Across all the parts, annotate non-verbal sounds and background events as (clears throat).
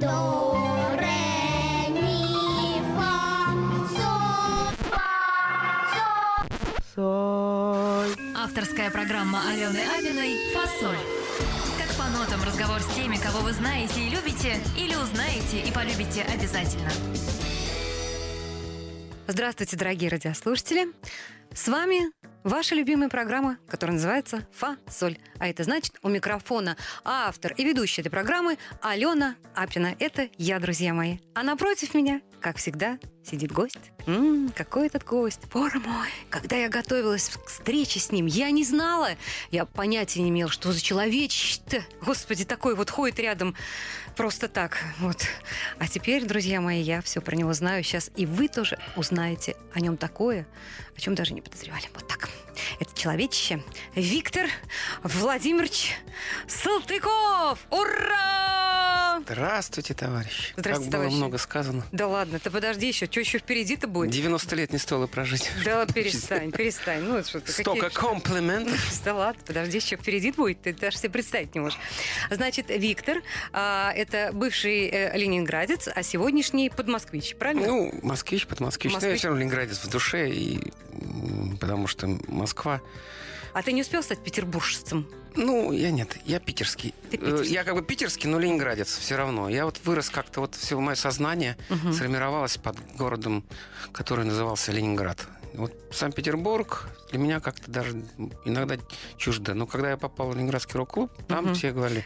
до, ре, ми, фа, соль, фа, соль. Авторская программа Алены Апиной «Фасоль». Как по нотам разговор с теми, кого вы знаете и любите, или узнаете и полюбите обязательно. Здравствуйте, дорогие радиослушатели. С вами ваша любимая программа, которая называется «Фа-соль». А это значит, у микрофона автор и ведущая этой программы Алена Апина. Это я, друзья мои. А напротив меня, как всегда, сидит гость. М, какой этот гость? Боже мой, когда я готовилась к встрече с ним, я не знала, я понятия не имела, что за человечище-то, господи, такой вот ходит рядом просто так. Вот. А теперь, друзья мои, я все про него знаю сейчас, и вы тоже узнаете о нем такое, о чем даже не подозревали. Вот так. Это человечище Виктор Владимирович Салтыков! Ура! Здравствуйте, товарищ. Здравствуйте, как товарищи. было много сказано. Да ладно, ты подожди еще, что еще впереди-то будет? 90 лет не стоило прожить. Да (laughs) перестань, перестань. Ну, что Столько какие- комплиментов. (laughs) Да ладно, подожди, еще впереди будет, ты даже себе представить не можешь. Значит, Виктор, а, это бывший э, ленинградец, а сегодняшний подмосквич, правильно? Ну, москвич, под москвич. Но я все равно ленинградец в душе, и, потому что Москва... А ты не успел стать петербуржцем? Ну, я нет, я питерский. Ты Э, питерский. Я как бы питерский, но ленинградец все равно. Я вот вырос как-то, вот все мое сознание Мгм. сформировалось под городом, который назывался Ленинград. Вот Санкт-Петербург для меня как-то даже иногда чуждо. Но когда я попал в Ленинградский рок-клуб, там Мгм. все говорили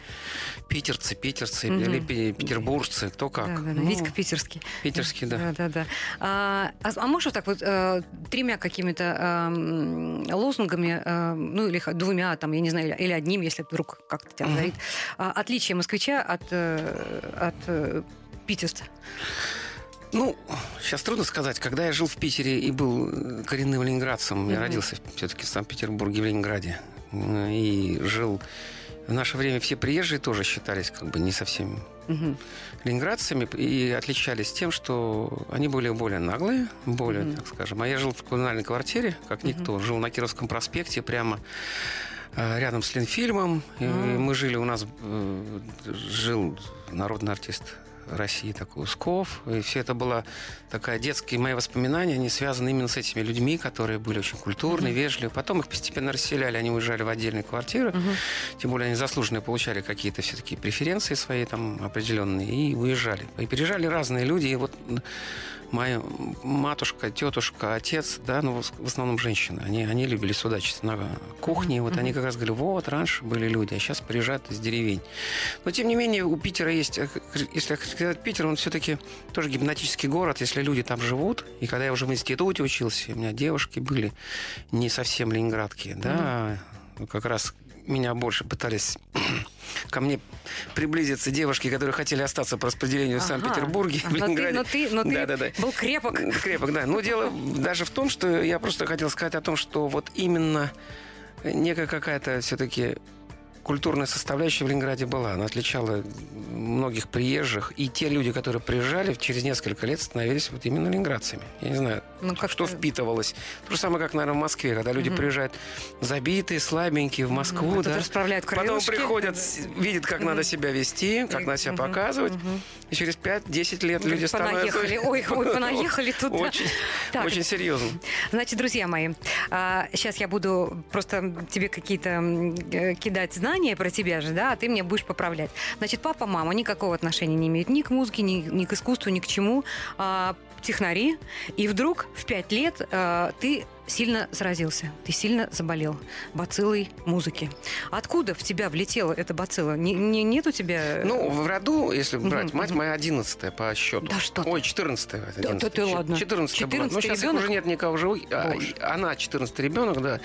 питерцы, питерцы Мгм. или пе- петербуржцы, кто как. Да, да, да. Ну, Витька питерский. Питерский, да. Да, да, да. А, а, а можешь вот так вот э, тремя какими-то эм, лозунгами, э, ну или двумя, там, я не знаю, или, или одним, если вдруг как-то тебя горит, а, отличие москвича от, э, от э, питерца? Ну, сейчас трудно сказать. Когда я жил в Питере и был э, коренным ленинградцем, я Мгм. родился все-таки в Санкт-Петербурге, в Ленинграде, э, и жил... В наше время все приезжие тоже считались как бы не совсем Мгм. ленинградцами и отличались тем, что они были более наглые, более, Мгм. так скажем. А я жил в коммунальной квартире, как никто. Жил на Кировском проспекте, прямо э, рядом с Ленфильмом. И А. мы жили, у нас жил народный артист России такой Усков. И все это было такая детские мои воспоминания, они связаны именно с этими людьми, которые были очень культурные, вежливые. Потом их постепенно расселяли, они уезжали в отдельные квартиры. Мгм. Тем более они заслуженные получали какие-то все-таки преференции свои там определенные и уезжали. И переезжали разные люди. И вот моя матушка, тетушка, отец, да, ну, в основном женщины, они, они любили судачить на кухне. Вот они как раз говорили, вот, раньше были люди, а сейчас приезжают из деревень. Но, тем не менее, у Питера есть, э, если сказать Питер, он все-таки тоже гипнотический город, если люди там живут. И когда я уже в институте учился, у меня девушки были не совсем ленинградки, да, как раз меня больше пытались (clears throat) ко мне приблизиться девушки, которые хотели остаться по распределению в Ага. Санкт-Петербурге, А, в но ты- Ленинграде. Но ты, но ты Да-да-да. был крепок. Крепок, да. Но дело даже в том, что я просто хотел сказать о том, что вот именно некая какая-то все-таки культурная составляющая в Ленинграде была. Она отличала многих приезжих. И те люди, которые приезжали, через несколько лет становились вот именно ленинградцами. Я не знаю, Ну, как что впитывалось. То же самое, как, наверное, в Москве, когда люди Мгм. приезжают забитые, слабенькие в Москву, А тут да. расправляют Потом приходят, видят, как Мгм. надо себя вести, как надо себя показывать. Мгм. И через 5-10 лет люди становятся... Понаехали. Ой, ой, (laughs) понаехали туда. Очень, Так. очень серьезно. Значит, друзья мои, сейчас я буду просто тебе какие-то э, кидать знания про тебя же, да, а ты мне будешь поправлять. Значит, папа, мама никакого отношения не имеют ни к музыке, ни, ни к искусству, ни к чему. А, технари. И вдруг в пять лет а, ты сильно заразился, ты сильно заболел бациллой музыки. Откуда в тебя влетела эта бацилла? Не, не- нет у тебя... Ну, в роду, если брать, мать мгм. моя одиннадцатая по счету. Да что. Ой, четырнадцатая. Да, да ты ладно. 14 была. Ну, 14-й сейчас ребенок? уже нет никого живых. А, Боже. и Она 14 ребенок, да.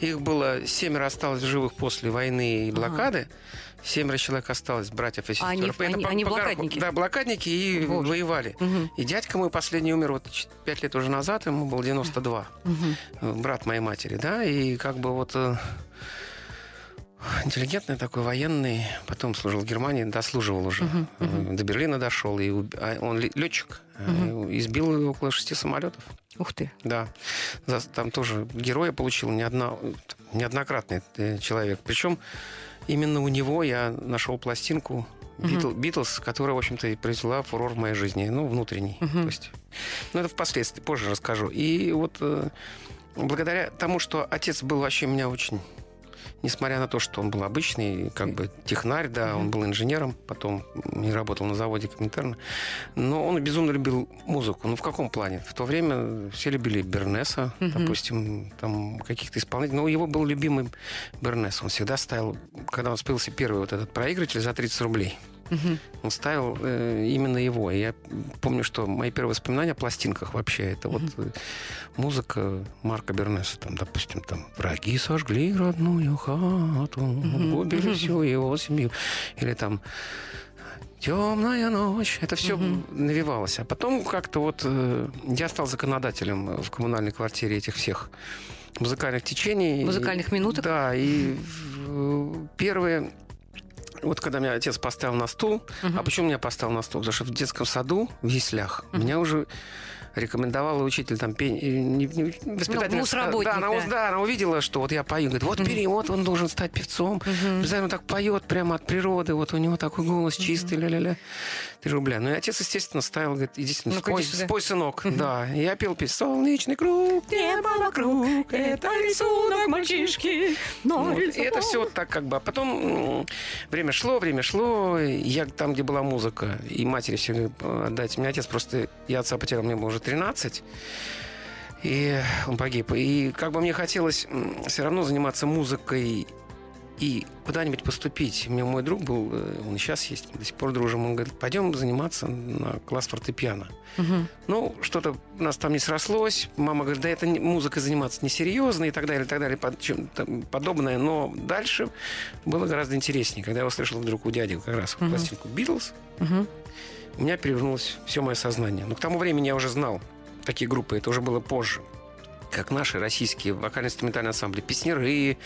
Их было семеро осталось живых после войны и Ага. Семеро человек осталось, братьев и сестер. Они- Это они- по- они по- блокадники? Да, блокадники и Боже. воевали. Мгм, И дядька мой последний умер вот 5 лет уже назад, ему было 92. мгм. Э, брат моей матери, да, и как бы вот э, интеллигентный такой военный, потом служил в Германии, дослуживал уже, Э, до Берлина дошел, и уб- а он летчик, избил около шести самолетов, Ух ты. да, там тоже героя получил неодно- неоднократный человек, причем именно у него я нашел пластинку Битл- Битлз, которая, в общем-то, и произвела фурор в моей жизни, ну, внутренний. Мгм. То есть, ну, это впоследствии, позже расскажу. И вот э, благодаря тому, что отец был вообще у меня очень... Несмотря на то, что он был обычный, как бы технарь, да, он был инженером, потом не работал на заводе Коминтерна, но он безумно любил музыку. Ну, в каком плане? В то время все любили Бернеса, Мгм. допустим, там каких-то исполнителей. Но его был любимый Бернес. Он всегда ставил, когда он спился первый вот этот проигрыватель за 30 рублей, Мгм. он ставил э, именно его. И я помню, что мои первые воспоминания о пластинках вообще это вот э, музыка Марка Бернеса. Там, допустим, там «Враги сожгли родную хату, убили всю его семью». Или там Темная ночь. Это все Мгм. навивалось. А потом как-то вот э, я стал законодателем в коммунальной квартире этих всех музыкальных течений. Музыкальных минуток? Да, и э, первые вот когда меня отец поставил на стул, Мгм. а почему меня поставил на стул? Потому что в детском саду, в яслях, меня уже рекомендовала учитель там пение, не, воспитательница. мусработник, да, она, да. она увидела, что вот я пою, говорит, вот бери, вот он должен стать певцом. Мгм. Обязательно так поет прямо от природы, вот у него такой голос чистый, ля-ля-ля. Три рубля. Ну и отец, естественно, ставил, говорит, иди Ну-ка, спой, сюда. спой, сынок. Да, я пел песню «Солнечный круг, небо вокруг, это рисунок мальчишки». Вот. И это все вот так как бы. А потом время шло, время шло. Я там, где была музыка, и матери все отдать. Мне отец просто... Я отца потерял, мне было уже 13. И он погиб. И как бы мне хотелось все равно заниматься музыкой и куда-нибудь поступить. У меня мой друг был, э, он и сейчас есть, мы до сих пор дружим. Он говорит, пойдем заниматься на класс фортепиано. Мгм. Ну, что-то у нас там не срослось. Мама говорит, да это музыкой заниматься несерьезно и так далее, и так далее, под- чем-то подобное. Но дальше было гораздо интереснее, когда я услышал вдруг у дяди как раз Мгм. пластинку «Битлз», Мгм. У меня перевернулось все мое сознание. Но к тому времени я уже знал такие группы, это уже было позже как наши российские вокально-инструментальные ансамбли, песнеры,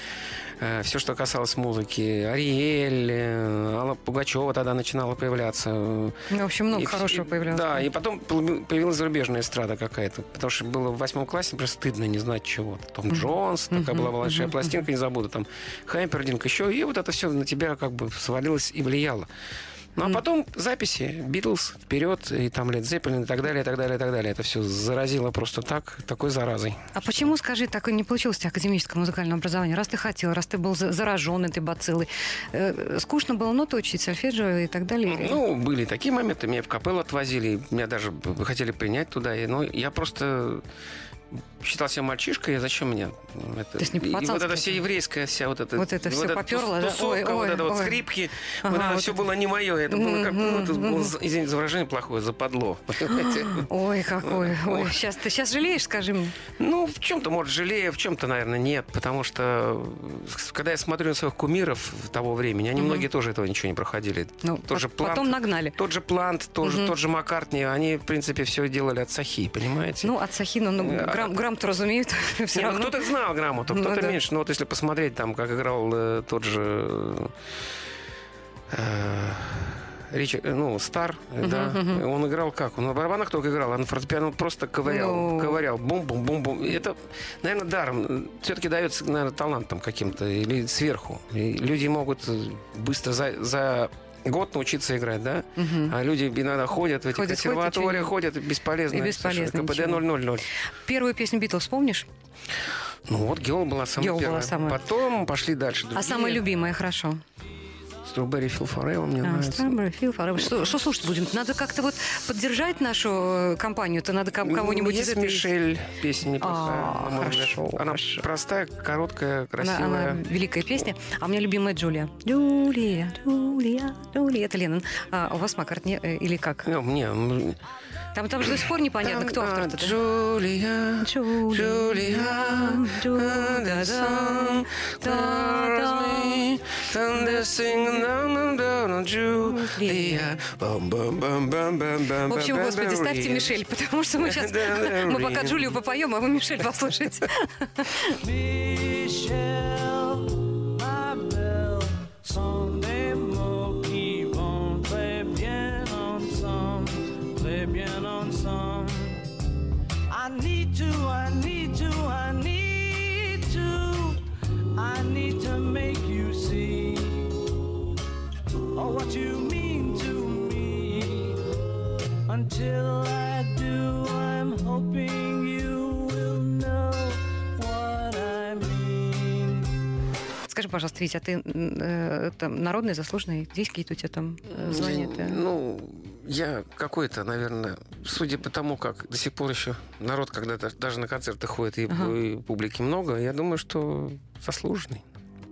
все, что касалось музыки, Ариэль, э, Алла Пугачева тогда начинала появляться. Ну, В общем, много И- хорошего и- появлялось. Да, и потом появи- появилась зарубежная эстрада какая-то. Потому что было в восьмом классе, например, стыдно не знать чего-то. Том Джонс, такая Мгм, была большая мгм, пластинка, не забуду. Там Хайпердинг еще. И вот это все на тебя как бы свалилось и влияло. Ну, а потом записи, Битлз, вперед, и там Лед Зеппелин, и так далее, и так далее, и так далее. Это все заразило просто так, такой заразой. А почему, скажи, так и не получилось у тебя академическое музыкальное образование? Раз ты хотел, раз ты был за- заражен этой бациллой, э, скучно было ноты учить, сольфеджио и так далее? Ну, были такие моменты. Меня в капеллу отвозили, меня даже хотели принять туда. И, ну, я просто считал себя мальчишкой, и зачем мне это? То есть не и вот это все это? еврейская вся вот эта... Вот это всё эта попёрло, тус- да? Тусовка, Ой, вот ой, это вот ой. скрипки, Ага, вот это вот все это. было не мое. Это было как, ну, это было, извините за выражение плохое, западло. (laughs) понимаете? Ой, какой. Ой, Ой. сейчас ты сейчас жалеешь, скажи мне. Ну, в чем-то, может, жалею, в чем-то, наверное, нет. Потому что, э, когда я смотрю на своих кумиров того времени, они многие тоже этого ничего не проходили. Ну, Тот же по- потом нагнали. Тот же Плант, тоже, тот же Маккартни, они, в принципе, все делали от сахи, понимаете? Ну, от Сахина, ну, А- грамм, грамм-то разумеют (laughs) все ну, равно. кто-то знал грамоту, Ну кто-то да. меньше. Но вот если посмотреть, там, как играл э, тот же э, Ричи, э, ну, Стар, э, да, мгм. он играл как? Он на барабанах только играл, а на фортепиано просто ковырял, Ну. ковырял, бум-бум-бум-бум. Это, наверное, даром. Все-таки дается, наверное, талантом каким-то или сверху. И люди могут э, быстро за, за год научиться играть, да? Мгм. А люди иногда ходят в эти Ходят, ходят, консерватории, ничего ходят, бесполезно. И бесполезно. КПД ничего. 000. Первую песню Битлз помнишь? Ну вот Геол была самая Геол была первая. самая. Потом пошли дальше. А другие. самая любимая, хорошо. Strawberry Field Forever мне А, нравится. Strawberry Field Forever. Что, что слушать будем? Надо как-то вот поддержать нашу э, компанию-то, надо ко- кого-нибудь из Ну, Есть этой... Мишель, песня неплохая. А, хорошо, Она хорошо. простая, короткая, Она, красивая. она великая песня. А у меня любимая Джулия. Джулия, Джулия, Джулия. Это Леннон. А у вас Маккартни э, или как? Ну, мне... Там, там же до сих пор непонятно, там, кто а, автор-то. да? Джулия, Джулия, Джулия, В общем, господи, ставьте Julia. Мишель, потому что мы сейчас... Мы пока. Джулию попоем, а вы Мишель послушайте. Michelle, Until I do, I'm hoping you will know what I mean. Скажи, пожалуйста, Витя, а ты э, там, народный, заслуженный? Есть какие-то у тебя там э, звания? Ну, я какой-то, наверное, судя по тому, как до сих пор еще народ, когда даже на концерты ходит, и, Ага. и публики много, я думаю, что заслуженный.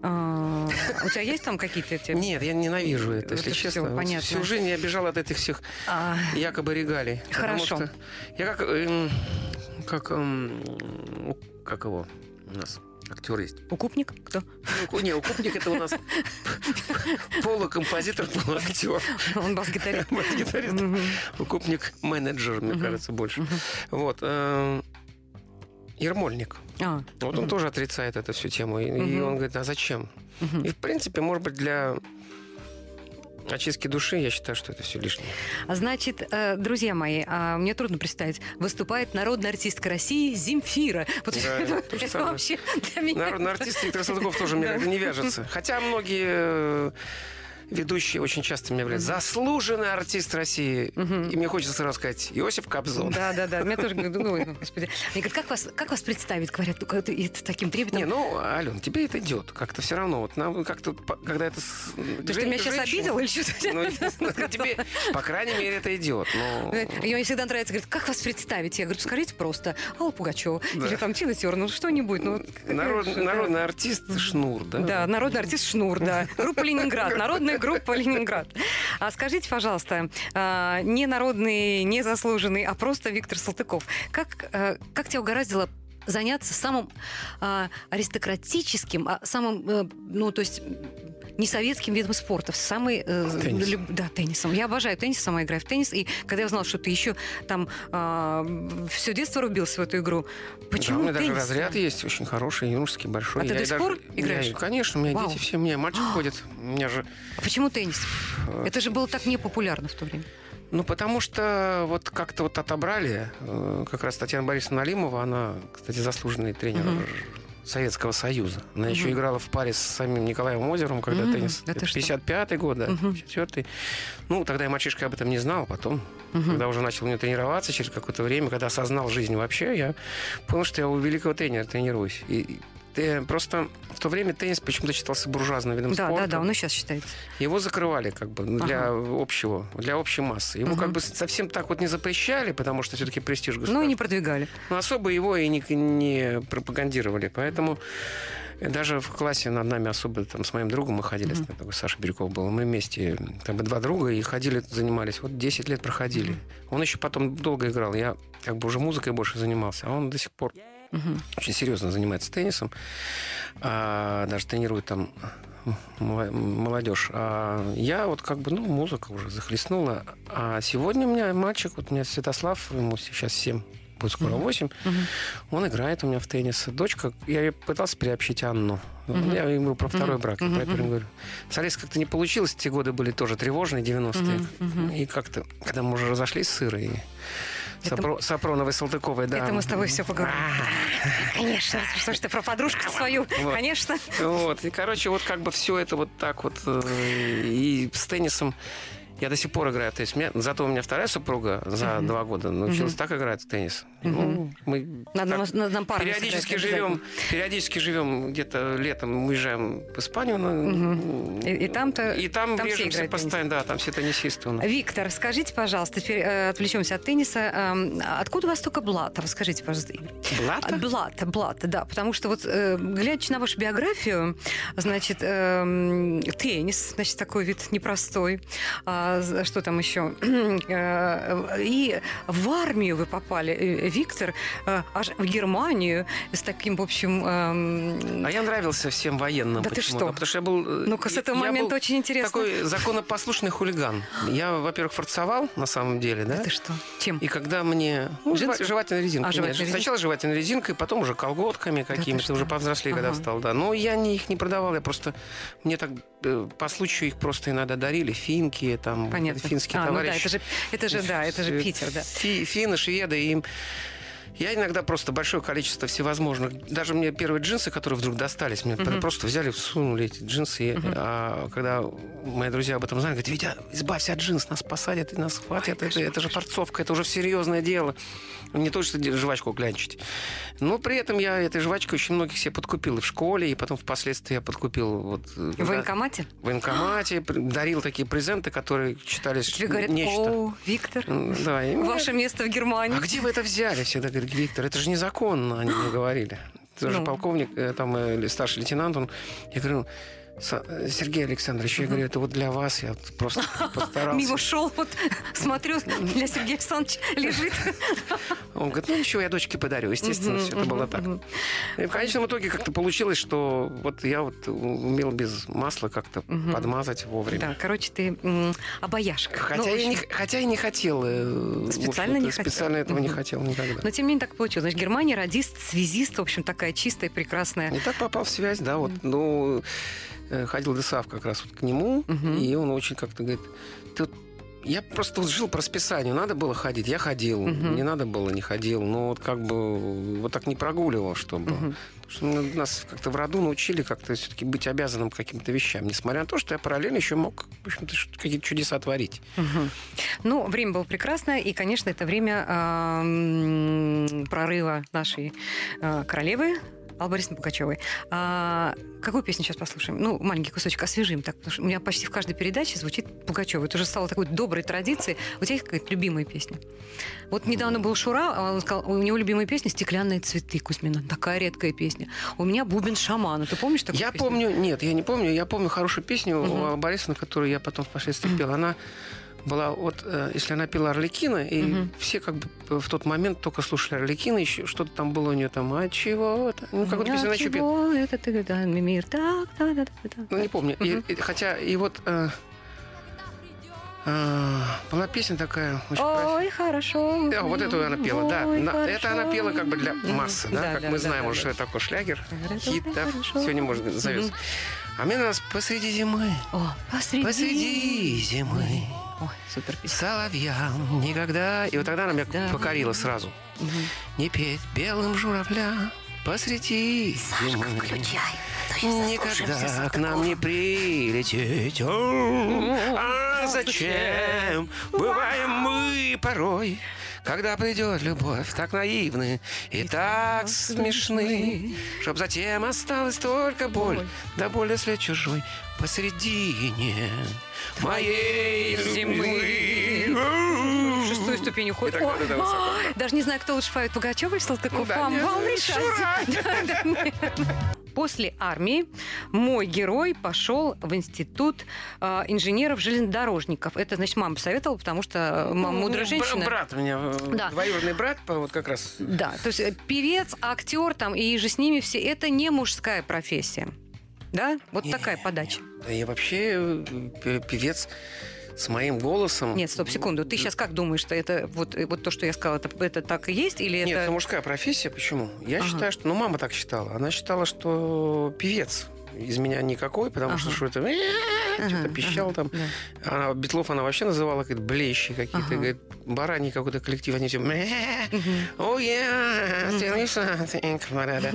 А, у тебя есть там какие-то... эти- Нет, я ненавижу это, если честно. Понятно. Всю жизнь я бежал от этих всех А, якобы регалий. Хорошо. я как... эм, как... эм, как его у нас? Актер есть. укупник? Кто? Ну, Не, укупник это у нас (laughs) полукомпозитор, полуактер. Он бас-гитарист. Бас-гитарист. Укупник менеджер, мне кажется, больше. Вот. Э, Ермольник. А, Вот он тоже отрицает эту всю тему. И, и он говорит, а зачем? И, в принципе, может быть, для очистки души я считаю, что это все лишнее. А Значит, э, друзья мои, а, мне трудно представить, выступает народная артистка России Земфира. Вот Да, (laughs) это, это вообще для меня... Народный артист Виктор Салтыков тоже (laughs) мне не вяжется. Хотя многие ведущие очень часто меня являются заслуженный артист России. Мгм. И мне хочется сразу сказать Иосиф Кобзон. Да, да, да. Меня тоже ну, ой, господи. Мне говорят, как вас, как вас представить? Говорят, ну, с таким трепетом. Не, ну, Ален, тебе это идет. Как-то все равно. Вот нам как-то, когда это... Ты что, меня сейчас обидел или что-то? (laughs) Ну, ну, тебе, по крайней мере, это идет. Ну, И мне всегда нравится, говорит, как вас представить? Я говорю, скажите просто Алла Пугачева Да. или там Тина Тернер, ну что-нибудь. Ну, да. народный артист Шнур, да? Да, народный артист Шнур, да. Группа Ленинград, народная группа Ленинград. А скажите, пожалуйста, а, не народный, не заслуженный, а просто Виктор Салтыков. Как, э, как тебя угораздило заняться самым а, аристократическим, а, самым, э, ну, то есть не советским видом спорта, самый э, Теннис. люб- да, теннисом. Я обожаю теннис, сама играю в теннис. И когда я узнала, что ты еще там все детство рубился в эту игру, Да, почему у меня даже теннис? разряд есть очень хороший, юношеский, большой. А ты Я до и сих даже- пор играешь? Я- конечно, у меня Вау. дети все, у меня мальчик ходит. У меня же... А почему теннис? э, Это же было так непопулярно в то время. Ну, потому что вот как-то вот отобрали, э, как раз Татьяна Борисовна Налимова, она, кстати, заслуженный тренер Мгм. Советского Союза. Она еще Мгм. играла в паре с самим Николаем Озером, когда Мгм. теннис... Да это что? 55-й год, да, Мгм. 54-й. Ну, тогда я мальчишка об этом не знал, потом, Мгм. когда уже начал мне тренироваться через какое-то время, когда осознал жизнь вообще, я понял, что я у великого тренера тренируюсь. И, просто в то время теннис почему-то считался буржуазным видом Да, спорта. да, да, он и сейчас считается. Его закрывали как бы для общего, для общей массы. Ему Мгм. как бы совсем так вот не запрещали, потому что все-таки престиж Ну и государства. не продвигали. Но особо его и не, не пропагандировали. Поэтому даже в классе над нами особо там с моим другом мы ходили, Мгм. такой Саша Бирюков был, мы вместе, как бы два друга, и ходили, занимались. Вот 10 лет проходили. Он еще потом долго играл. Я как бы уже музыкой больше занимался, а он до сих пор Мгм. очень серьезно занимается теннисом, а, даже тренирует там молодежь. А я вот как бы, ну, музыка уже захлестнула. А сегодня у меня мальчик, вот у меня Святослав, ему сейчас 7, будет скоро Мгм. 8, Мгм. он играет у меня в теннис. Дочка, я пытался приобщить Анну. Мгм. Я ему про второй Мгм. брак, я Мгм. поэтому Мгм. говорю. С Алисой как-то не получилось, те годы были тоже тревожные, 90-е. Мгм. Мгм. И как-то, когда мы уже разошлись с Ирой, Сапро- Сапроновой, Салтыковой, да. Это мы с тобой все поговорим. (laughs) Конечно. Что ж ты про подружку свою? Вот. Конечно. Вот, и, короче, вот как бы все это вот так вот. э, И с теннисом я до сих пор играю в теннис. Меня- зато у меня вторая супруга за Мгм. два года научилась Мгм. так играть в теннис. Мгм. Ну, мы Надо, так надо нам пару периодически живем, периодически живем где-то летом, уезжаем в Испанию. Мгм. И- и там-то- и там, там все режемся играют в теннис. постоянно, да, там все теннисисты у нас. Виктор, скажите, пожалуйста, теперь э, отвлечемся от тенниса. Эм, откуда у вас только блат? Расскажите, пожалуйста. Блата? Блат, блат, да. Потому что вот, э, глядя на вашу биографию, значит, эм, теннис, значит, такой вид непростой. А, з- что там еще? (clears throat) Э, И в армию вы попали, э, Виктор, э, аж в Германию с таким, в общем... эм, А я нравился всем военным. Да ты что? Потому что я был... э, Ну-ка, с этого момента очень интересно. Такой законопослушный хулиган. Я, во-первых, форцовал на самом деле, да? Это что? Чем? И когда мне... Ну, Джинсы? жевательной резинкой. А, жевательной резинкой. Сначала жевательной резинкой, потом уже колготками ты какими-то, уже повзрослее, когда Ага. стал, да. Но я не, их не продавал, я просто... Мне так э, по случаю их просто иногда дарили. Финки, там, Понятно. финские а, ну да, товарищи. это же, это же, да, это же Питер, да. фи- финны, шведы, им... Я иногда просто большое количество всевозможных. Даже мне первые джинсы, которые вдруг достались, мне просто взяли, всунули эти джинсы. И, А когда мои друзья об этом знали, говорят, Витя, избавься от джинс, нас посадят и нас хватит. Это, это же форцовка, это уже серьезное дело. Не то, что жвачку клянчить. Но при этом я этой жвачкой очень многих себе подкупил и в школе, и потом впоследствии я подкупил вот, э, В военкомате? в военкомате, дарил такие презенты, которые считались Тебе говорят, нечто. о, Виктор, Да, и мне- ваше место в Германии. а где вы это взяли? Всегда говорит, Виктор, это же незаконно, они мне говорили. Ты же Ну. полковник, э, там, э, или старший лейтенант, он... Я говорю, «Са- э, Сергей Александрович, я говорю, это вот для вас, я вот просто (laughs) постарался. Мимо шел, вот (laughs) смотрю, для Сергея Александровича лежит. (laughs) Он говорит, ну ничего, я дочке подарю. Естественно, все это было так. И в конечном итоге как-то получилось, что вот я вот умел без масла как-то подмазать вовремя. Да, короче, ты обаяшка. Хотя, Ну, хотя и не хотел. э, Специально не хотел? Специально этого не хотел никогда. Но тем не менее так получилось. Значит, Германия радист, связист, в общем, такая чистая, прекрасная. И так попал в связь, да, вот, ну, ходил Десав как раз вот к нему, Мгм. и он очень как-то говорит, ты я просто вот жил по расписанию. Надо было ходить, я ходил. Мгм. Не надо было, не ходил. Но вот как бы вот так не прогуливал, чтобы. Мгм. Что мы- нас как-то в роду научили как-то все-таки быть обязанным к каким-то вещам. Несмотря на то, что я параллельно еще мог, в общем-то, какие-то чудеса творить. Мгм. Ну, время было прекрасное, и, конечно, это время прорыва нашей а, королевы Аллы Борисовны Пугачевой. А, какую песню сейчас послушаем? Ну, маленький кусочек освежим, так, потому что у меня почти в каждой передаче звучит Пугачева. Это уже стало такой доброй традицией. У тебя есть какая-то любимая песня? Вот недавно был Шура, а он сказал, у него любимая песня «Стеклянные цветы» Кузьмина. Такая редкая песня. У меня «Бубен шамана». Ты помнишь такую Я песню? помню, нет, я не помню, я помню хорошую песню Мгм. у Аллы Борисовны, которую я потом впоследствии пел. Она была вот, э, если она пела Орликина, и Мгм. все как бы в тот момент только слушали Орликина, еще что-то там было у нее там, а чего Ну, какую-то песню она еще пела. Это ты, да, мир, так, да, да, да, да. Ну, не помню. И- Мгм. и- хотя, и вот э, э, была песня такая очень красивая. Ой, хорошо. Да, вот эту она пела, да. Ой, На- это она хорошо. пела как бы для массы, да, Да, как да, мы да, знаем да, уже, да. что такое шлягер, Хорошо, хит, да, хорошо. сегодня можно зовется. А мне нас посреди зимы, О, посреди. посреди зимы, Ой, супер песня. соловьям никогда... И вот тогда она меня Да. покорила сразу. Мгм. Не петь белым журавля посреди зимы. Никогда к нам не прилететь. А зачем бываем мы порой, когда придет любовь, так наивны и так смешны, чтоб затем осталась только боль, да боль след чужой посередине моей зимы. В шестую ступень уходит. Вот всё. ой, Даже не знаю, кто лучше поет, Пугачева или Салтыков. Да, Вам, нет, вам решать. (laughs) Да, да. После армии мой герой пошел в институт э, инженеров-железнодорожников. Это, значит, мама посоветовала, потому что э, мама мудрая Ну, женщина. бра- Брат у меня, э, Да. двоюродный брат, вот как раз Да, то есть э, певец, актер там и же с ними все, это не мужская профессия. Да? Вот Не, такая подача. Да я вообще э, п- певец с моим голосом. Нет, стоп, секунду. Ты сейчас как думаешь, что это вот, э, вот то, что я сказала, это, это так и есть? Или Нет, это... это мужская профессия. Почему? Я Ага. считаю, что... Ну, мама так считала. Она считала, что певец из меня никакой, потому что Ага. что это... Ага, Что-то пищал ага, там. да. А Битлов она вообще называла как блещи какие-то. Ага. Говорит, бараний какой-то коллектив. Они все... О, я, something, да-да.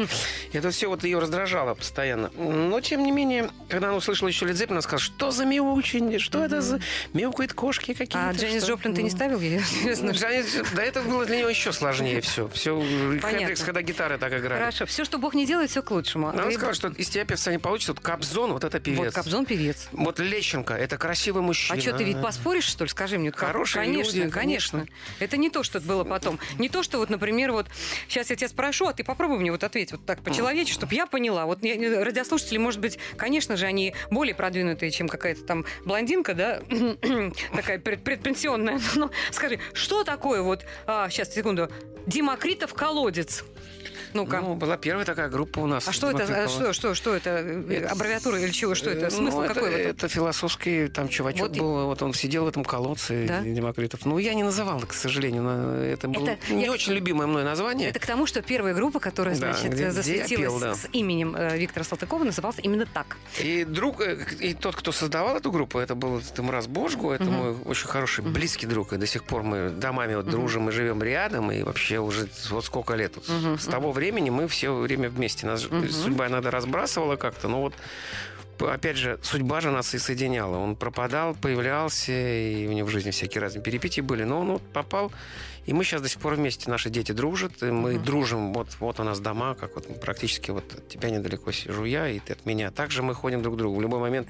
Это все вот ее раздражало постоянно. Но, тем не менее, когда она услышала еще Лид Зеппелин, она сказала, что за мяучень, что это за мяукают кошки какие-то. А Дженнис что?» Джоплин ты не Ну. ставил? (laughs) Джанис, да это было для него еще сложнее все. Все когда гитары так играли. Хорошо. Все, что Бог не делает, все к лучшему. Она сказала, что из тебя певца не получится. Вот Кобзон, вот это певец. Вот Кобзон певец. Вот Лещенко, это красивый мужчина. А что, ты ведь поспоришь, что ли? Скажи мне. Хорошие конечно, люди, конечно, конечно. Это не то, что было потом. Не то, что вот, например, вот сейчас я тебя спрошу, а ты попробуй мне вот ответить вот так по-человечески, чтобы я поняла. Вот я- радиослушатели, может быть, конечно же, они более продвинутые, чем какая-то там блондинка, да, (clears throat) такая пред- предпенсионная. (laughs) Но скажи, что такое вот, а, сейчас, секунду, Демокритов колодец? Ну-ка. Ну, была первая такая группа у нас. а что это? Что, что, что это? Э, Это- Аббревиатура или чего? Что это? Э, Смысл ну, это, какой в этом? Это философский там чувачок Вот и- был, вот он сидел в этом колодце Да? Демокритов. Ну, я не называл, к сожалению, но это было Это- не я- очень любимое мной название. Это к тому, что первая группа, которая, Да, значит, где- где засветилась пел, да. с именем э, Виктора Салтыкова, называлась именно так. И друг, э, и тот, кто создавал эту группу, это был Тимураз Божгу, это мой очень хороший, близкий друг, и до сих пор мы домами вот дружим и живем рядом, и вообще уже вот сколько лет. Вот С того времени мы все время вместе. Нас ж- судьба иногда разбрасывала как-то, но вот Опять же, судьба же нас и соединяла. Он пропадал, появлялся, и у него в жизни всякие разные перипетии были. Но он вот попал, и мы сейчас до сих пор вместе. Наши дети дружат, и мы дружим. Вот, вот у нас дома, как вот практически вот от тебя недалеко сижу я, и ты от меня. Также мы ходим друг к другу. В любой момент,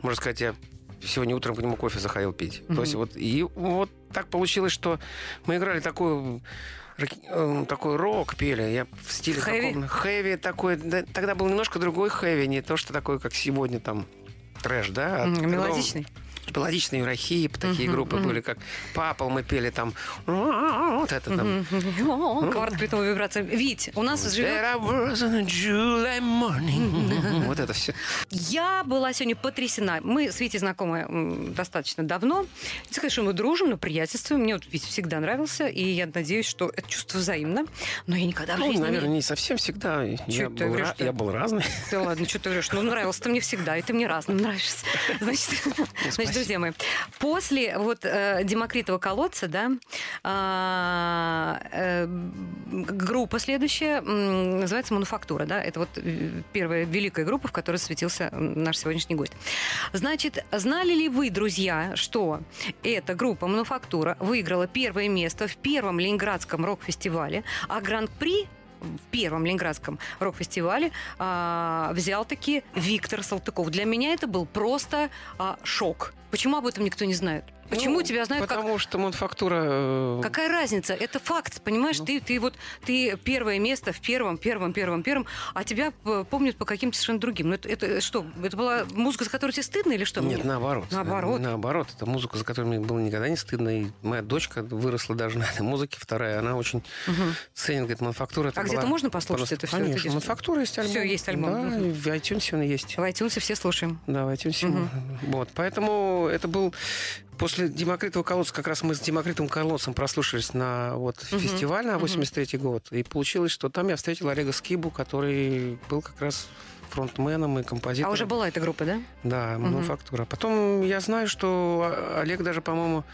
можно сказать, я сегодня утром к нему кофе заходил пить. То есть вот, и вот так получилось, что мы играли такую такой рок пели, я в стиле Хэви? каком хэви такой, да, тогда был немножко другой хэви, не то, что такой, как сегодня там трэш, да, а М, когда Мелодичный. Мелодичные Еврохип, такие группы были, как Папал мы пели там, вот это там. Кварт притовая вибрация. Вить, у нас живет... Вот это все. Я была сегодня потрясена. Мы с Витей знакомы достаточно давно. Не сказать, что мы дружим, но приятельствуем. Мне вот Витя всегда нравился, и я надеюсь, что это чувство взаимно. Но я никогда в Ну, жизни не- наверное, не совсем всегда. Я был, врешь, я разный. Да ладно, что ты говоришь? Ну, нравился ты мне всегда, и ты мне разным нравишься. (laughs) Значит, значит друзья мои, после вот э, Демокритова колодца, да, а, э, группа следующая м, называется «Мануфактура», да, это вот э, первая великая группа, в которой светился наш сегодняшний гость. Значит, знали ли вы, друзья, что эта группа «Мануфактура» выиграла первое место в первом Ленинградском рок-фестивале, а Гран-при в первом Ленинградском рок-фестивале а, взял таки Виктор Салтыков. Для меня это был просто а, шок. Почему об этом никто не знает? Почему Ну, тебя знают как Потому что мануфактура... э, Какая разница? Это факт, понимаешь? Ты, ты вот ты первое место в первом, первом, первом, первом, а тебя э, помнят по каким-то совершенно другим. Ну это, это что? Это была музыка, за которую тебе стыдно или что? Нет, наоборот. Наоборот. Наоборот. Это музыка, за которой мне было никогда не стыдно. И моя дочка выросла даже на этой музыке. Вторая, она очень ценит, говорит, мануфактура. это А где-то можно послушать просто- это всё? Конечно, Это мануфактура есть альбом. Всё, есть альбом. Да, и в iTunes он есть. В iTunes все слушаем. Да, в iTunes. Вот. Поэтому это был после Демокритового колодца, как раз мы с Демокритовым колодцем прослушались на вот фестиваль на 83 год. И получилось, что там я встретил Олега Скибу, который был как раз фронтменом и композитором. А уже была эта группа, да? Да, мануфактура. Потом я знаю, что О- Олег даже, по-моему,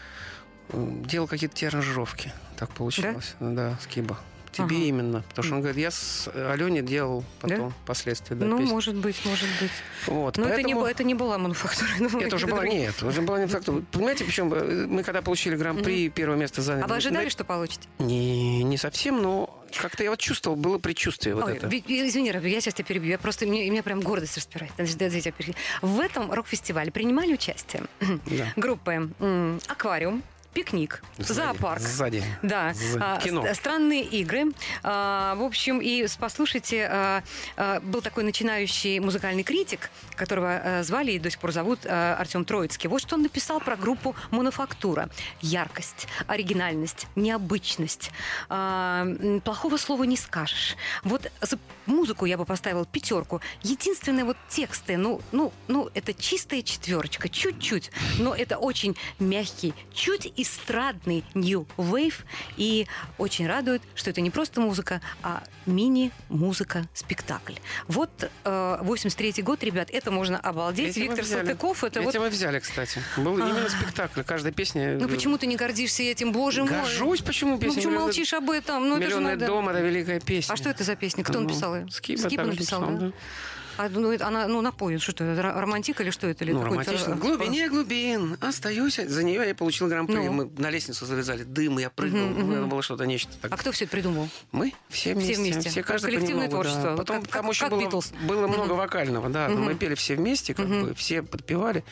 делал какие-то те аранжировки. Так получилось. Да, Скиба. Тебе Ага. именно. Потому что он говорит, я с Алене делал потом, впоследствии. Да, ну, песню. может быть, может быть. Вот, Но это, не, поэтому- это не была мануфактура. ну, это уже была нет, уже была не фактура. (laughs) Понимаете, причем мы когда получили гран-при, первое место заняли. А вы ожидали, что получите? Не, не совсем, но как-то я вот чувствовал, было предчувствие вот Ой, это. ви- ви- извини, я сейчас тебя перебью. Я просто, мне, меня прям гордость распирает. В этом рок-фестивале принимали участие (clears throat) Да. группы «Аквариум», «Пикник», Сзади, «Зоопарк». Сзади. Да, З- а, кино. ст- странные игры. А, в общем, и послушайте, а, а, был такой начинающий музыкальный критик, которого звали и до сих пор зовут Артем Троицкий. Вот что он написал про группу «Мануфактура». Яркость, оригинальность, необычность. Плохого слова не скажешь. Вот за музыку я бы поставила пятерку. Единственное, вот тексты, ну, ну, ну, это чистая четверочка, чуть-чуть, но это очень мягкий, чуть эстрадный new wave, и очень радует, что это не просто музыка, а мини-музыка-спектакль. Вот э, 83-й год, ребят, это можно обалдеть. Мы Виктор. Салтыков, это Эти вот... мы взяли, кстати. Был именно спектакль. Каждая песня... Ну почему ты не гордишься этим, боже мой? Горжусь, почему Ну песня? почему Миллионный- молчишь об этом? Ну это же Миллионный надо... дом это великая песня. А что это за песня? Кто Ну, написал ее? Скиба Скиба написал, да? да. А, ну, это она, ну, напоет, что это, ро- романтик или что это? Или Ну, романтично. В глубине глубин остаюсь. За нее я получил гран-при. Ну. Мы на лестницу залезали, дым, я прыгал. Ну, Это было что-то нечто. А Так. кто все это придумал? Мы все вместе. вместе. Все, каждый коллективное понемногу, творчество. Да. Вот Потом как- там еще как было, Beatles. было много вокального, да. Мгм. Мы пели все вместе, как Мгм. бы все подпевали.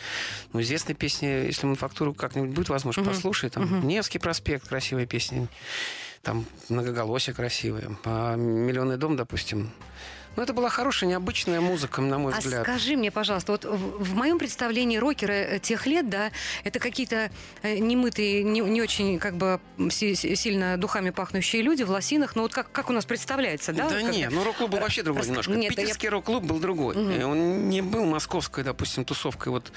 Ну, известная песня, если мануфактуру как-нибудь будет возможность, послушай. Там Невский проспект, красивая песня. там многоголосие красивое. А «Миллионный дом», допустим, ну, это была хорошая, необычная музыка, на мой А взгляд. скажи мне, пожалуйста, вот в, в моем представлении рокеры э, тех лет, да, это какие-то э, немытые, не, не очень как бы си- си- сильно духами пахнущие люди в лосинах, но вот как, как у нас представляется, да? Да, Как- не, ну рок-клуб был вообще другой Рас- немножко. Нет, да я- Питерский рок-клуб был другой. И Он не был московской, допустим, тусовкой вот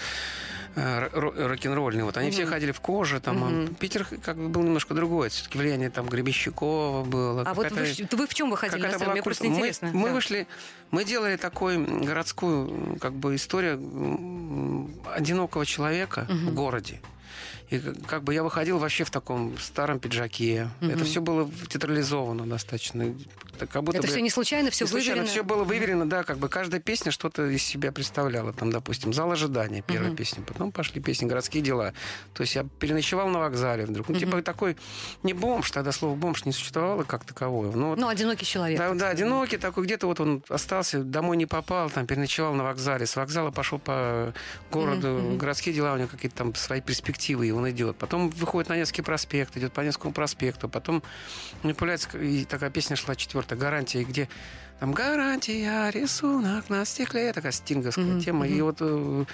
э, ро- рок-н-ролльной. Вот они все ходили в коже, там. а Мгм. Питер как бы был немножко другой. Все-таки влияние там Гребещикова было. А вот вы, вы в чем выходили на сцену? была Мне просто культура. Мы- интересно. Мы, Да. вышли, мы делали такой м, городскую как бы историю одинокого человека в городе. И как бы я выходил вообще в таком старом пиджаке. Это все было театрализовано достаточно. Как будто Это бы- все не случайно, все не случайно, выверено. все было выверено, да, как бы каждая песня что-то из себя представляла. Там, допустим, «Зал ожидания» первая Мгм. песня. Потом пошли песни «Городские дела». То есть я переночевал на вокзале вдруг. Ну, типа такой не бомж, тогда слово «бомж» не существовало как таковое. Ну, вот Ну, одинокий человек. да, да, одинокий такой, где-то вот он остался, домой не попал, там переночевал на вокзале, с вокзала пошел по городу, городские дела, у него какие-то там свои перспективы, он идет. Потом выходит на Невский проспект, идет по Невскому проспекту, потом появляется, и такая песня шла четвертая, «Гарантия», где там «Гарантия, рисунок на стекле», такая стинговская Мгм, тема, и вот э,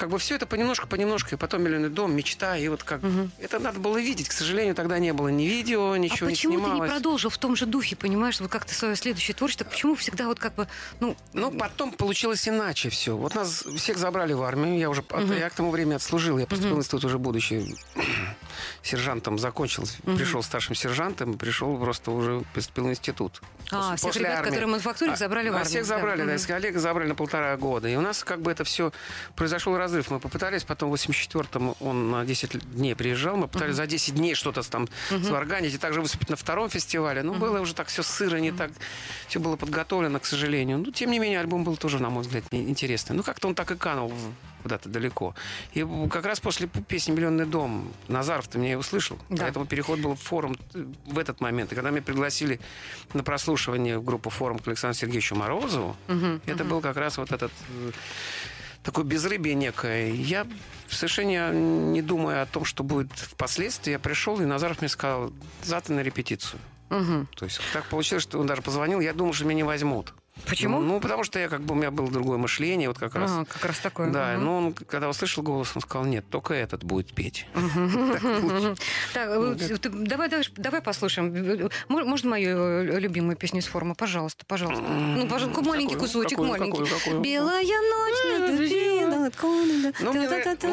как бы все это понемножку, понемножку, и потом «Миллионный дом», «Мечта», и вот как... Это надо было видеть, к сожалению, тогда не было ни видео, А ничего не почему ты не снималось. продолжил в том же духе, понимаешь, вот как ты свое следующее творчество, почему всегда вот как бы, ну, Ну, потом получилось иначе все. Вот нас всех забрали в армию. Я уже от- я к тому времени отслужил. Я поступил в институт уже будучи (clears throat) сержантом, закончил, пришел старшим сержантом, пришел просто уже поступил в институт. а, После- всех после ребят, армии. которые мануфактуре, А- забрали в а армию. Всех забрали, да, из коллег забрали на полтора года. И у нас как бы это все произошел разрыв. Мы попытались, потом в 84-м он на 10 дней приезжал, мы пытались за 10 дней что-то там сварганить и также выступить на втором фестивале. Ну, было уже так все сыро, не так, все было подготовлено, к сожалению. Ну, тем не менее, альбом был тоже, на мой взгляд, интересный. Ну, как-то он так и канул куда-то далеко. И как раз после песни «Миллионный дом» Назаров-то меня и услышал. Да. Поэтому переход был в форум э, в этот момент. И когда меня пригласили на прослушивание в группу форум к Александру Сергеевичу Морозову, это был как раз вот этот э, такое безрыбье некое. Я совершенно не думая о том, что будет впоследствии, я пришел, и Назаров мне сказал, завтра на репетицию. Мгм. То есть так получилось, что он даже позвонил, я думал, что меня не возьмут. Почему? Ну, потому что я как бы у меня было другое мышление, вот как раз. А, как раз такое. Да, Мгм. но он, когда услышал голос, он сказал, нет, только этот будет петь. (laughs) Так, э, ты- давай, послушаем. Мо- Можно мою э, любимую песню из форума? Пожалуйста, пожалуйста. Ну, пожалуйста, маленький кусочек, маленький. Белая ночь откуда- Ну, мне,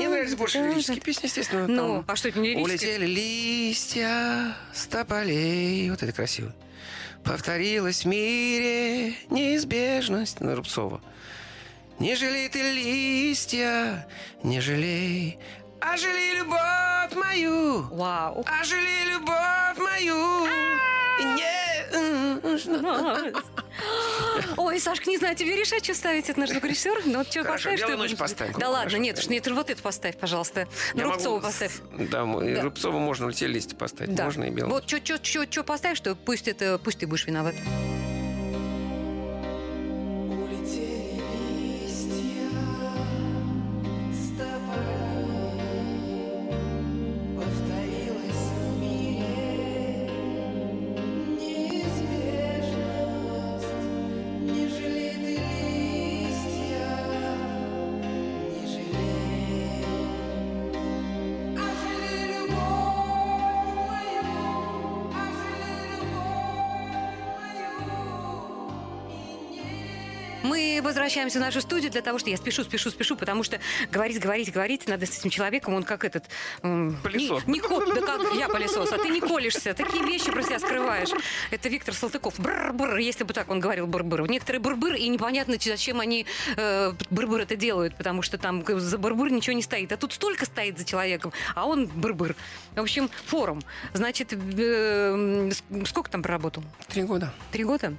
нравились больше лирические песни, естественно. Ну, а что это не лирические? Улетели листья с тополей. Вот это красиво. Повторилась в мире неизбежность. На Рубцова. Не жалей ты листья, не жалей, а жалей любовь мою. Вау. А жалей любовь мою. Не... (laughs) (gasps) Ой, Сашка, не знаю, тебе решать, что ставить, это наш звукорежиссер. Ну, вот что Хорошо, поставишь, «Белую что ночь» поставь. Да ладно, нет, уж нет, вот это поставь, пожалуйста. Ну, Рубцову поставь. Да. Рубцова можно улетели листья поставить. Да. Можно и белую. Вот что поставишь, что пусть это, пусть ты будешь виноват. Возвращаемся в нашу студию для того, что я спешу, спешу, спешу, потому что говорить, говорить, говорить надо с этим человеком, он как этот... Пылесос. Не, не ко- да как я пылесос, а ты не колешься, такие вещи про себя скрываешь. Это Виктор Салтыков. Брр-брр, если бы так он говорил бр-бр. Некоторые бр-бр, и непонятно, зачем они э, бр-бр это делают, потому что там за бр-бр ничего не стоит. А тут столько стоит за человеком, а он бр-бр. В общем, форум. Значит, э, сколько там проработал? Три года. Три года?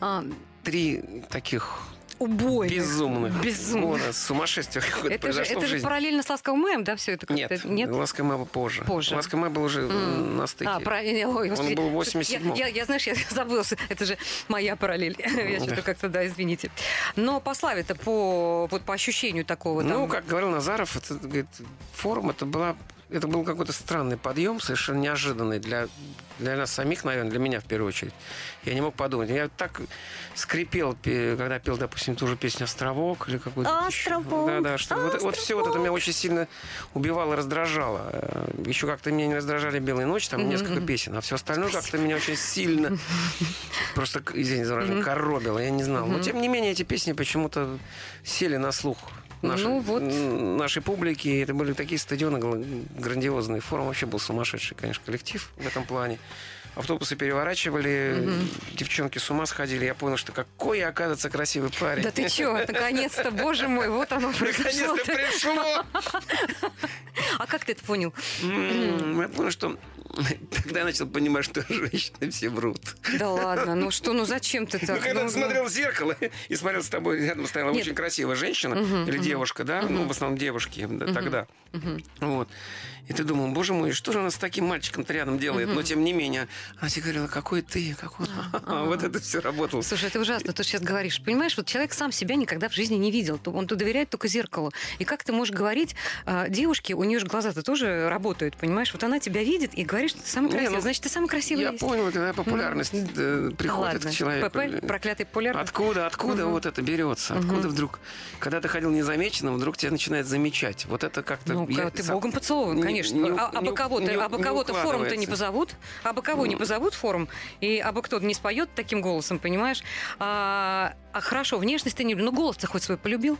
А, Три таких убойных. безумных Безумных. сумасшествие какое-то Это же, это в же жизни. параллельно с ласковым маем, да, все это как-то? Нет, Нет? Ласка Мэ был позже. Позже. Ласка Мэ был уже м, на стыке. А, правильно. Ой, господи. был в 87-м. Я, я, я, знаешь, я забыла. Это же моя параллель. (laughs) Я что-то как-то, да, извините. Но по славе-то, по, вот по ощущению такого Ну, там... как говорил Назаров, это, говорит, форум это была это был какой-то странный подъем, совершенно неожиданный для, для нас самих, наверное, для меня в первую очередь. Я не мог подумать. Я так скрипел, пе- когда пел, допустим, ту же песню «Островок» или какую-то... Островок, Да, да, что вот, вот все вот это меня очень сильно убивало, раздражало. Э, Еще как-то меня не раздражали «Белые ночи», там несколько песен, а все остальное как-то меня очень сильно просто, извините за выражение, коробило, я не знал. Но, тем не менее, эти песни почему-то сели на слух нашей, Ну, вот. нашей публики. Это были такие стадионы грандиозные. Форум вообще был сумасшедший, конечно, коллектив в этом плане. Автобусы переворачивали, девчонки с ума сходили. Я понял, что какой я, оказывается, красивый парень. Да ты чё, (laughs) наконец-то, боже мой, вот оно произошло. Наконец-то пришло! А как ты это понял? Я понял, что (laughs) тогда я начал понимать, что женщины все врут. Да ладно, ну что, ну зачем ты так? Ну, когда Ну, ты смотрел в зеркало (laughs) и смотрел с тобой, рядом стояла очень красивая женщина или девушка, да, ну, в основном девушки да, тогда. Вот. И ты думал, боже мой, что же она с таким мальчиком-то рядом делает? Но тем не менее, она тебе говорила, какой ты, какой... (laughs) Вот это все работало. Слушай, это ужасно, ты сейчас говоришь. Понимаешь, вот человек сам себя никогда в жизни не видел. Он то доверяет только зеркалу. И как ты можешь говорить а, девушке, у нее же глаза-то тоже работают, понимаешь? Вот она тебя видит и говорит, что ты самый Не, красивый. ну, Значит, ты самый красивый Я есть. понял, когда популярность э, приходит ладно. к человеку. ПП, проклятый популярный. Откуда, откуда вот это берется? Откуда вдруг, когда ты ходил незамеченным, вдруг тебя начинает замечать? Вот это как-то... Ну, я ты сам- богом поцелован, не- конечно. не- а, а бы не- кого-то, не- а кого-то форум-то не позовут, а бы кого не позовут форум, и а бы кто-то не споет таким голосом, понимаешь? А, а хорошо, внешность ты не любишь, ну голос ты хоть свой полюбил?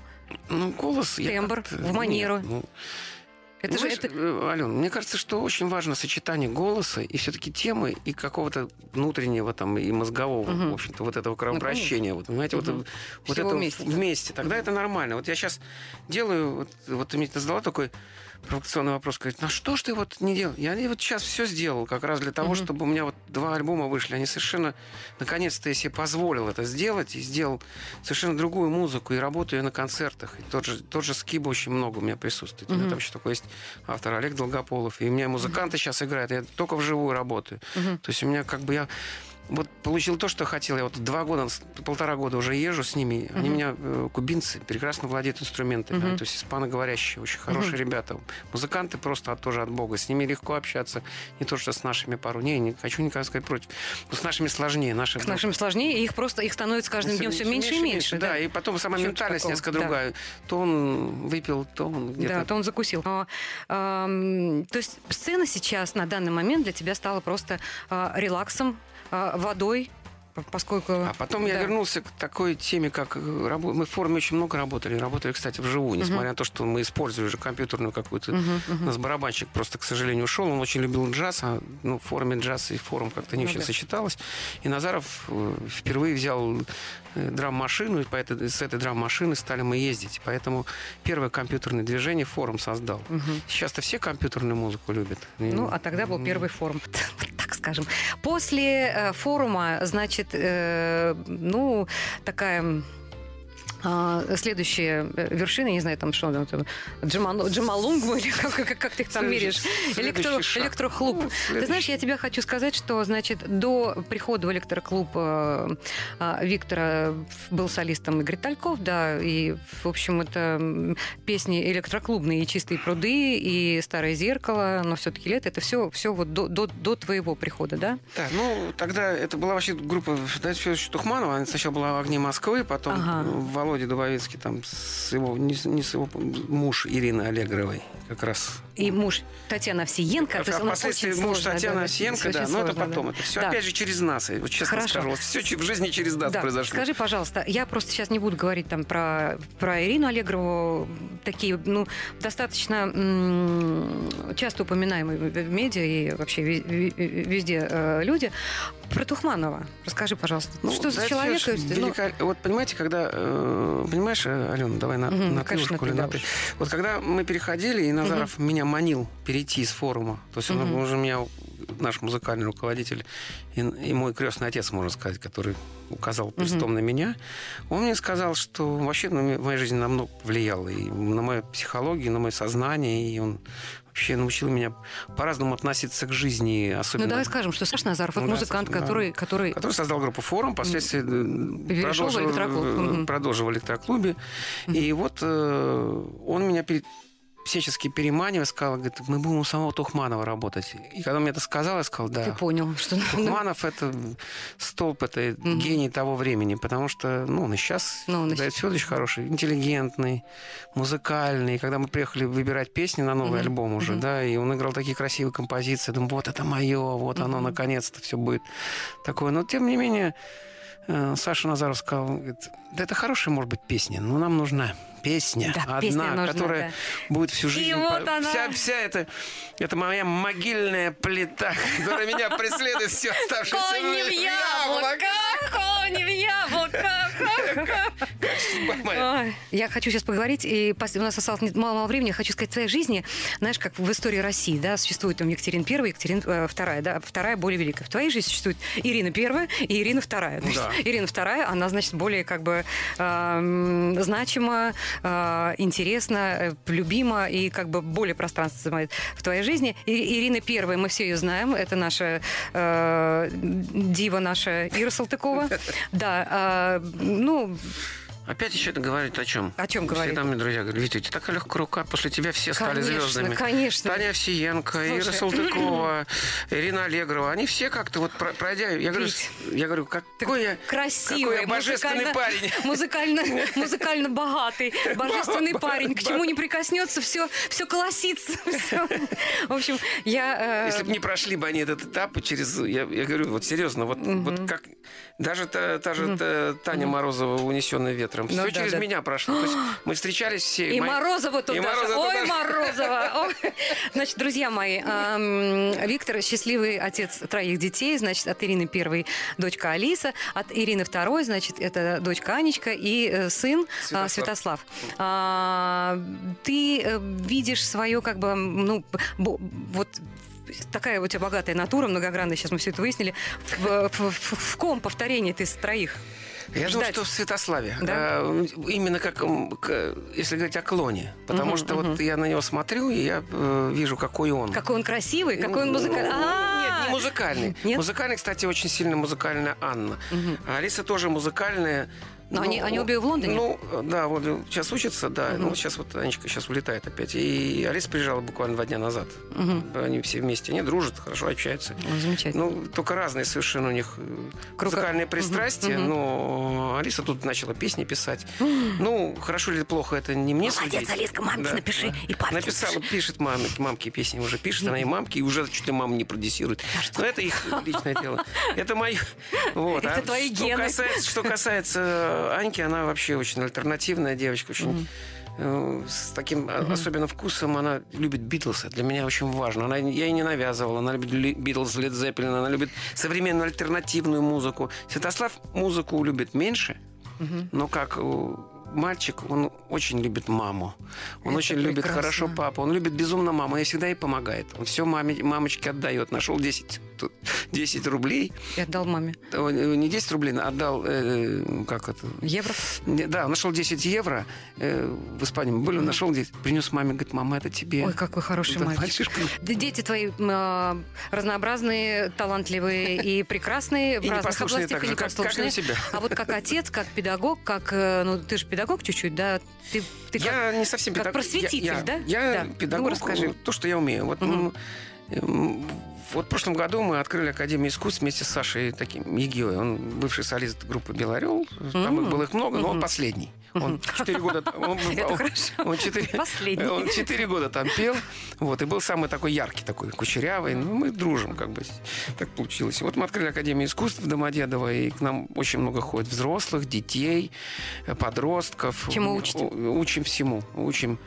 Ну, голос... я Тембр, как-то- в манеру. Нет, ну, Это же Знаешь, это... э, Ален, мне кажется, что очень важно сочетание голоса и все-таки темы и какого-то внутреннего там и мозгового, Мгм. в общем-то, вот этого кровообращения. вот, понимаете, вот, Мгм. вот Всего это вместе. вместе. Тогда это нормально. Вот я сейчас делаю, вот, вот ты мне задала такой провокационный вопрос, говорит, ну что ж ты вот не делал? Я вот сейчас все сделал как раз для того, Мгм. чтобы у меня вот два альбома вышли. Они совершенно, наконец-то я себе позволил это сделать и сделал совершенно другую музыку и работаю на концертах. И тот же, тот же Скиба очень много у меня присутствует. У меня там еще такой есть автор Олег Долгополов. И у меня музыканты сейчас играют, я только вживую работаю. Мгм. То есть у меня как бы я вот получил то, что хотел. Я вот два года, полтора года уже езжу с ними. Они Мгм. меня, э, кубинцы, прекрасно владеют инструментами. Мгм. То есть испаноговорящие, очень хорошие ребята. Музыканты просто от- тоже от Бога. С ними легко общаться. Не то, что с нашими пару. Не, не хочу никогда сказать против. Но с нашими сложнее. Наши С нашим сложнее, и их просто их становится каждым днем все меньше и меньше. Да, и потом сама Чего-то ментальность такого, несколько да. другая. То он выпил, то он где-то... Да, то он закусил. Но, ам, то есть сцена сейчас на данный момент для тебя стала просто а, релаксом, водой, поскольку... А потом я Да. вернулся к такой теме, как э, мы в форуме очень много работали, работали, кстати, вживую, несмотря на то, что мы использовали уже компьютерную какую-то. Мгм, У мгм. нас барабанщик просто, к сожалению, ушел. Он очень любил джаз, а ну, в форуме джаз и форум как-то не Ну очень да. сочеталось. И Назаров э, впервые взял э, драм-машину, и по этой- с этой драм-машины стали мы ездить. Поэтому первое компьютерное движение форум создал. Мгм. Сейчас-то все компьютерную музыку любят. И- Ну, а тогда был первый форум, (laughs) так скажем. После форума, значит, ну, такая а, следующая э, вершина, не знаю, там что там, Джамал- Джамалунгму или как, как, как ты их там Следующий- меряешь, Электро, шаг. электрохлуб. Ну, Ты знаешь, я тебе хочу сказать, что, значит, до прихода в электроклуб э, а, Виктора был солистом Игорь Тальков, да, и, в общем, это песни электроклубные, и «Чистые пруды», и «Старое зеркало», но все-таки лето, это все, все вот до, до, до твоего прихода, да? Да, ну тогда это была вообще группа Давида Федоровича Тухманова. Она сначала была «Огни Москвы», потом Ага. Володя Дубовицкий там с его, не, не с его муж Ирины Аллегровой как раз. И муж Татьяна Овсиенко. А то есть он впоследствии очень муж Татьяна да, да, Овсиенко, да, но это потом. Это все Да. опять же через нас. Вот честно Хорошо. скажу, вот все в жизни через нас Да. произошло. Скажи, пожалуйста, я просто сейчас не буду говорить там про, про Ирину Аллегрову, такие, ну, достаточно м, часто упоминаемые в медиа и вообще везде э, люди. Про Тухманова расскажи, пожалуйста, Ну, что за человек? Ну, велика- Вот понимаете, когда... э, понимаешь, Алена, давай на, Мгм, на ты конечно, ты, на ты. Вот когда мы переходили, и Назаров меня манил перейти из форума, то есть он Мгм. уже меня, наш музыкальный руководитель и, и мой крестный отец, можно сказать, который указал перстом на меня, он мне сказал, что вообще на моей жизни намного повлиял и на мою психологию, на мое сознание, и он вообще научил меня по-разному относиться к жизни, ну, особенно... давай скажем, что Саша Назаров, вот Ну да, музыкант, да. который, который который создал группу «Форум», впоследствии э, Перешел в продолжил, электроклуб. продолжил в электроклубе. И вот э, он меня перед всячески переманивала, сказала, говорит, мы будем у самого Тухманова работать. И когда мне это сказала, я сказал, да. Ты понял, что... Тухманов это столб, это Мгм. гений того времени, потому что, ну, он и сейчас, Ну, он и Давид Федорович хороший, интеллигентный, музыкальный. И когда мы приехали выбирать песни на новый Мгм. альбом уже, Мгм. да, и он играл такие красивые композиции, думаю, вот это мое, вот оно, Мгм. наконец-то все будет такое. Но, тем не менее, Саша Назаров сказал, говорит, да это хорошая, может быть, песня, но нам нужна песня Да, одна, песня нужна, которая будет всю жизнь. вот по- она. Вся, вся эта, это моя могильная плита, (laughs) которая меня преследует все оставшееся в время. яблоках, кони в. Ой, Я хочу сейчас поговорить, и у нас осталось не- мало времени, я хочу сказать, в твоей жизни, знаешь, как в истории России, да, существует там Екатерина Первая, Екатерина э, Вторая, да, Вторая более великая. В твоей жизни существует Ирина Первая и Ирина Вторая. Значит, Да. Ирина Вторая, она, значит, более как бы эм, значима, э, интересна, э, любима и как бы более пространство занимает в твоей жизни. И Ирина Первая, мы все ее знаем, это наша э, дива наша Ира Салтыкова. Да, э, ну, Опять еще говорить о чем? О чем говорить? Всегда мне друзья говорят, Витя, у тебя такая легкая рука, после тебя все стали Конечно, звездами. конечно. Таня Овсиенко, Ира Слушай. Салтыкова, (clears throat) Ирина Аллегрова, они все как-то вот про- пройдя... Я говорю, Вить, я говорю какой я... красивый, Какой я божественный музыкально- парень. (laughs) Музыкально, музыкально богатый, (laughs) божественный парень. К чему не прикоснется, все, все колосится. (laughs) В общем, я... э, Если бы не прошли бы они этот этап, через, я, я говорю, вот серьезно, вот, вот как даже та, та же та- Таня Морозова, унесенная ветром, Ну все да, через да. меня прошло. То есть мы встречались все. И мои- Морозова туда И же. Морозова Ой. Морозова. (laughs) Значит, друзья мои, Виктор счастливый отец троих детей. Значит, от Ирины первой дочка Алиса, от Ирины второй, значит, это дочка Анечка и э, сын а, Святослав. А, Ты э, видишь свое, как бы, ну, вот такая у тебя богатая натура, многогранная, сейчас мы все это выяснили. В, в- в- в ком повторение ты из троих? Я думаю, ждать. что в Святославе. Да? Э, Именно как, если говорить о клоне. Потому Мгм, что мгм. вот я на него смотрю, и я э, вижу, какой он. Какой он красивый, какой он музыкальный. Ну, А, Нет, не музыкальный. Нет? Музыкальный, кстати, очень сильно музыкальная Анна. А Алиса тоже музыкальная. Но они- они обе в Лондоне? Ну, да, вот сейчас учатся, да. Мгм. Ну, сейчас вот Анечка сейчас улетает опять. И Алиса приезжала буквально два дня назад. Мгм. Они все вместе. Они дружат, хорошо общаются. Ой, замечательно. Ну, только разные совершенно у них э, Круга- музыкальные пристрастия, мгм. но Алиса тут начала песни писать. (gasps) Ну, хорошо или плохо, это не мне Молодец, судить. Алиска, мамке напиши, и папке Написала, напиши. пишет маме, мамке песни уже пишет, она и мамке, и уже чуть ли мама не продюсирует. Но это их личное дело. Это мое. Вот. Это А твои что гены. Касается, что касается Аньки, она вообще очень альтернативная девочка, очень э, с таким а, особенным вкусом она любит Битлз. Для меня очень важно. Она, я ей не навязывала. Она любит Битлз, Лед Зеппелин. Она любит современную альтернативную музыку. Святослав музыку любит меньше, но как э, мальчик, он очень любит маму. Он Это очень любит прекрасно. хорошо папу. Он любит безумно маму. И всегда ей помогает. Он все маме, мамочке отдает. Нашел 10, тут 10 рублей. Я отдал маме. О, Не 10 рублей, а отдал, э, как это, Евро. Да, он нашел 10 евро. э, в Испании мы были, он нашел 10. Принес маме, говорит, мама, это тебе. Ой, какой хороший мальчик. мальчишка. Дети твои э, разнообразные, талантливые и прекрасные (laughs) в И разных областях. и как- как и непослушные. А вот как отец, как педагог, как... э, Ну, ты же педагог чуть-чуть, да? Ты, ты как- я не совсем как педагог. просветитель, я, я- да? Я Да. Ну, педагог, расскажи. то, что я умею. Вот, Мгм. Вот в прошлом году мы открыли Академию искусств вместе с Сашей таким Егиой. Он бывший солист группы «Белорел». Там их было их много, но он последний. Он четыре года... (laughs) Он, он- хорошо. Он четыре, Последний. он четыре года там пел. Вот, и был самый такой яркий, такой кучерявый. Ну, мы дружим, как бы. Так получилось. Вот мы открыли Академию искусств в Домодедово, и к нам очень много ходит взрослых, детей, подростков. Чему учите? Учим всему. Учим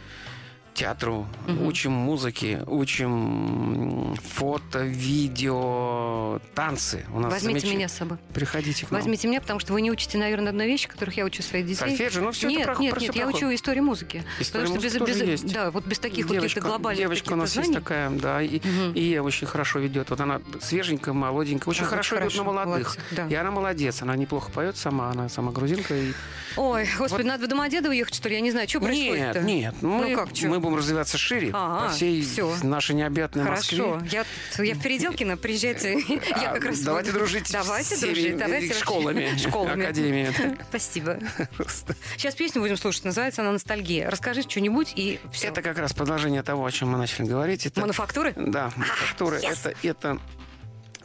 театру, Мгм. учим музыке, учим фото, видео, танцы. У нас Возьмите замеч- меня с собой. Приходите к нам. Возьмите меня, потому что вы не учите, наверное, одной вещи, которых я учу своих детей. Сольфеджио, ну, это нет, про- нет, про нет, я учу историю музыки. История потому что музыки без, тоже без- есть. да, вот без таких вот девочка, каких-то глобальных девочка у нас есть знаний. такая, да, и, Мгм. и очень хорошо ведет. Вот она свеженькая, молоденькая, очень А, хорошо идет на молодых. молодцы, да. И она молодец, она неплохо поет сама, она сама грузинка. И... Ой, господи, надо в Домодедово ехать, что ли? Я не знаю, что происходит Нет, нет, мы, Ну как, мы будем развиваться шире Ага, по всей всё. нашей необъятной Москве. Хорошо. Я, я в Переделкино, приезжайте. Я А, как раз... давайте дружить Давайте с дружить. Давайте вообще- школами, Школами. академиями. Спасибо. (laughs) Сейчас песню будем слушать. Называется она «Ностальгия». Расскажи что-нибудь и все. Это как раз продолжение того, о чем мы начали говорить. Это, Мануфактуры? Да, мануфактура. yes. Это, это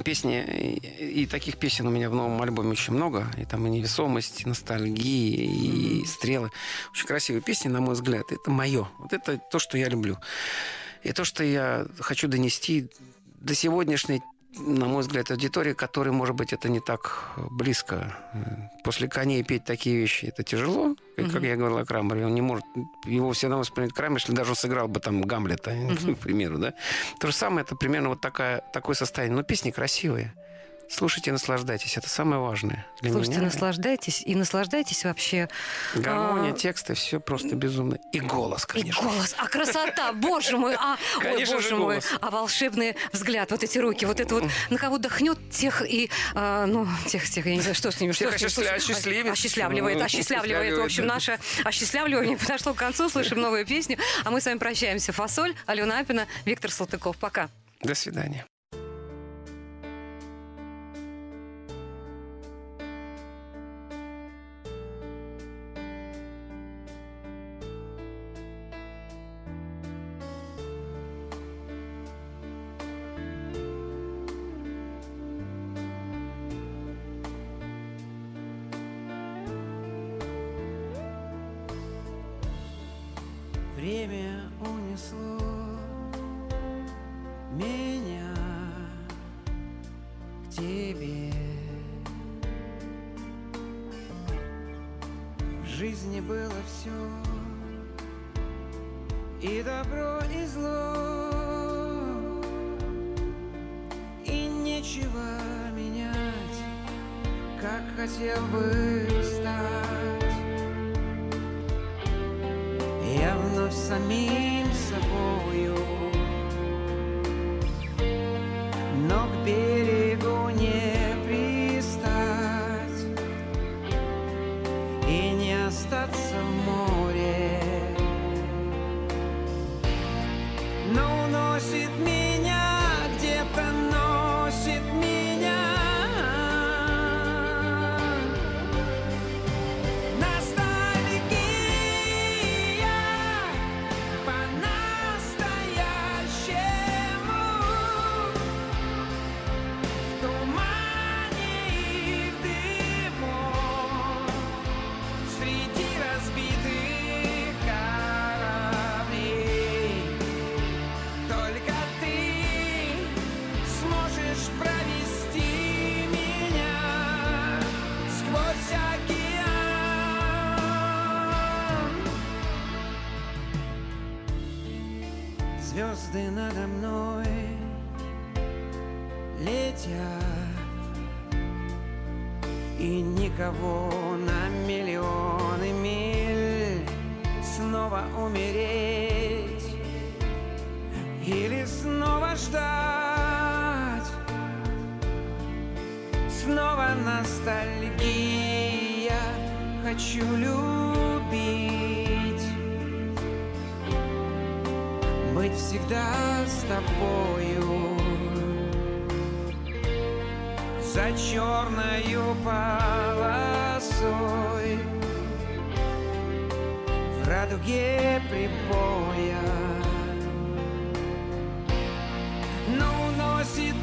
песни, и, таких песен у меня в новом альбоме очень много. И там и невесомость, и ностальгия, и стрелы. Очень красивые песни, на мой взгляд. Это мое. Вот это то, что я люблю. И то, что я хочу донести до сегодняшней на мой взгляд, аудитории, которой, может быть, это не так близко. После коней петь такие вещи это тяжело, как, как я говорил о Крамере. Он не может его все равно воспринять Крамер, если даже он сыграл бы там Гамлета, (laughs) к примеру, да. То же самое, это примерно вот такая, такое состояние. Но песни красивые. Слушайте, наслаждайтесь. Это самое важное для Слушайте, меня. наслаждайтесь. И наслаждайтесь вообще. Гармония, а, тексты, все просто безумно. И голос, И конечно. голос, а красота, (laughs) боже мой, а, ой, Конечно боже мой, а волшебный взгляд, вот эти руки, вот это вот, на кого дохнет тех и, а, ну, тех, тех, я не знаю, что с ними, что с ними, осчастливит. осчастливливает, осчастливливает, в общем, наше осчастливливание подошло к концу, слышим новую песню, а мы с вами прощаемся. Фасоль, Алена Апина, Виктор Салтыков, пока. До свидания. За черною полосой. В радуге прибоя Но уносит